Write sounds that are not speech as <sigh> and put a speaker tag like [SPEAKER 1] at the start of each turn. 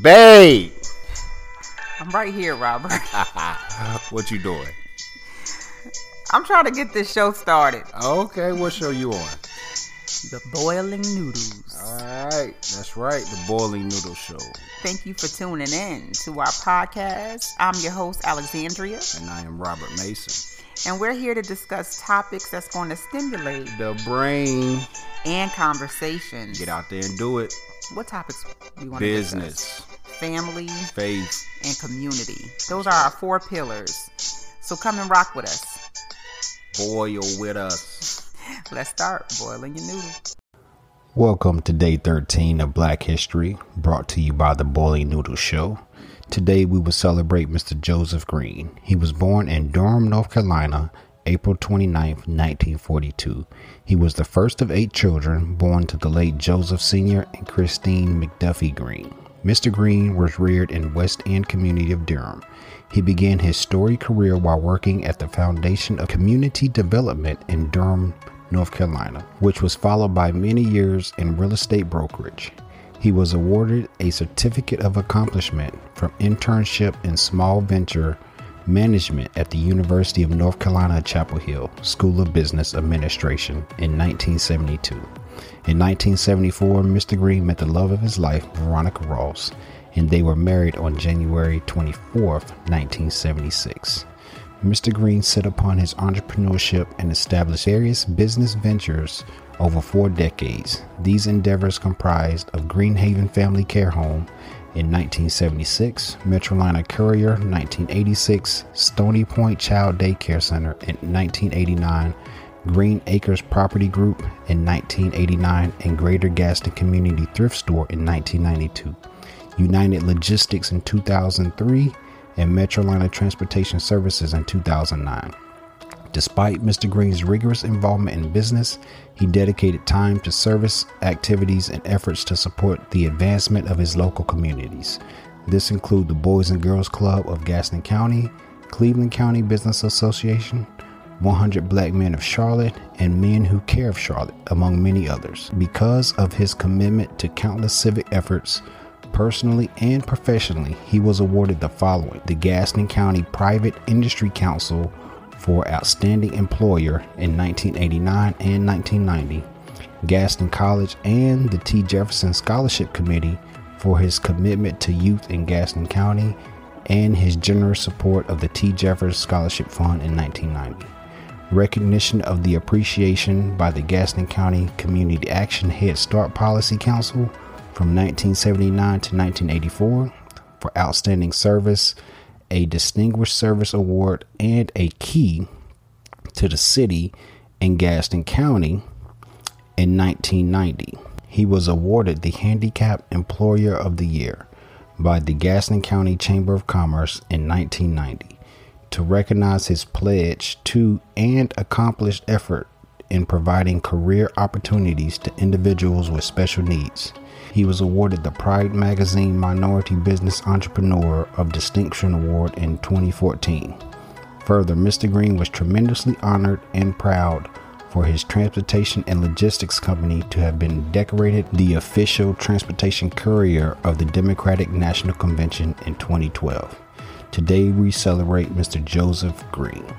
[SPEAKER 1] Babe,
[SPEAKER 2] I'm right here, Robert. <laughs>
[SPEAKER 1] what you doing?
[SPEAKER 2] I'm trying to get this show started.
[SPEAKER 1] Okay, what show you on?
[SPEAKER 2] The Boiling Noodles.
[SPEAKER 1] All right, that's right, the Boiling Noodle Show.
[SPEAKER 2] Thank you for tuning in to our podcast. I'm your host, Alexandria,
[SPEAKER 1] And I am Robert Mason.
[SPEAKER 2] and we're here to discuss topics that's going to stimulate
[SPEAKER 1] The brain,
[SPEAKER 2] and conversation.
[SPEAKER 1] get out there and do it.
[SPEAKER 2] What topics we want to discuss? Business. Family
[SPEAKER 1] faith.
[SPEAKER 2] and community. Those are our four pillars. So come and rock with us.
[SPEAKER 1] Boil with us.
[SPEAKER 2] Let's start boiling your noodle.
[SPEAKER 1] Welcome to day 13 of Black History, brought to you by the Boiling Noodle Show. Today we will celebrate Mr. Joseph Greene. He was born in Durham, North Carolina, April 29, 1942. He was the first of eight children born to the late Joseph Sr. and Christine McDuffie Greene. Mr. Greene was reared in West End community of Durham. He began his storied career while working at the Foundation of Community Development in Durham, North Carolina, which was followed by many years in real estate brokerage. He was awarded a certificate of accomplishment from internship in small venture management at the University of North Carolina Chapel Hill School of Business Administration in 1972. In 1974, Mr. Greene met the love of his life, Veronica Ross, and they were married on January 24, 1976. Mr. Greene set upon his entrepreneurship and established various business ventures over four decades. These endeavors comprised of Greenhaven Family Care Home in 1976, Metrolina Courier 1986, Stony Point Child Daycare Center in 1989, Green Acres Property Group in 1989, and Greater Gaston Community Thrift Store in 1992. United Logistics in 2003, and Metrolina Transportation Services in 2009. Despite Mr. Greene's rigorous involvement in business, he dedicated time to service activities and efforts to support the advancement of his local communities. This include the Boys and Girls Club of Gaston County, Cleveland County Business Association, 100 Black Men of Charlotte, and Men Who Care of Charlotte, among many others. Because of his commitment to countless civic efforts, Personally and professionally, he was awarded the following the Gaston County Private Industry Council for Outstanding Employer in 1989 and 1990, Gaston College and the T. Jefferson Scholarship Committee for his commitment to youth in Gaston County and his generous support of the T. Jefferson Scholarship Fund in 1990 recognition of the appreciation by the Gaston County Community Action Head Start Policy Council from 1979 to 1984 for outstanding service, a Distinguished Service Award, and a key to the city in Gaston County in 1990. He was awarded the Handicap Employer of the Year by the Gaston County Chamber of Commerce in 1990 to recognize his pledge to and accomplished effort in providing career opportunities to individuals with special needs. He was awarded the Pride Magazine Minority Business Entrepreneur of Distinction Award in 2014. Further, Mr. Greene was tremendously honored and proud for his transportation and logistics company to have been decorated the official transportation courier of the Democratic National Convention in 2012. Today we celebrate Mr. Joseph Greene.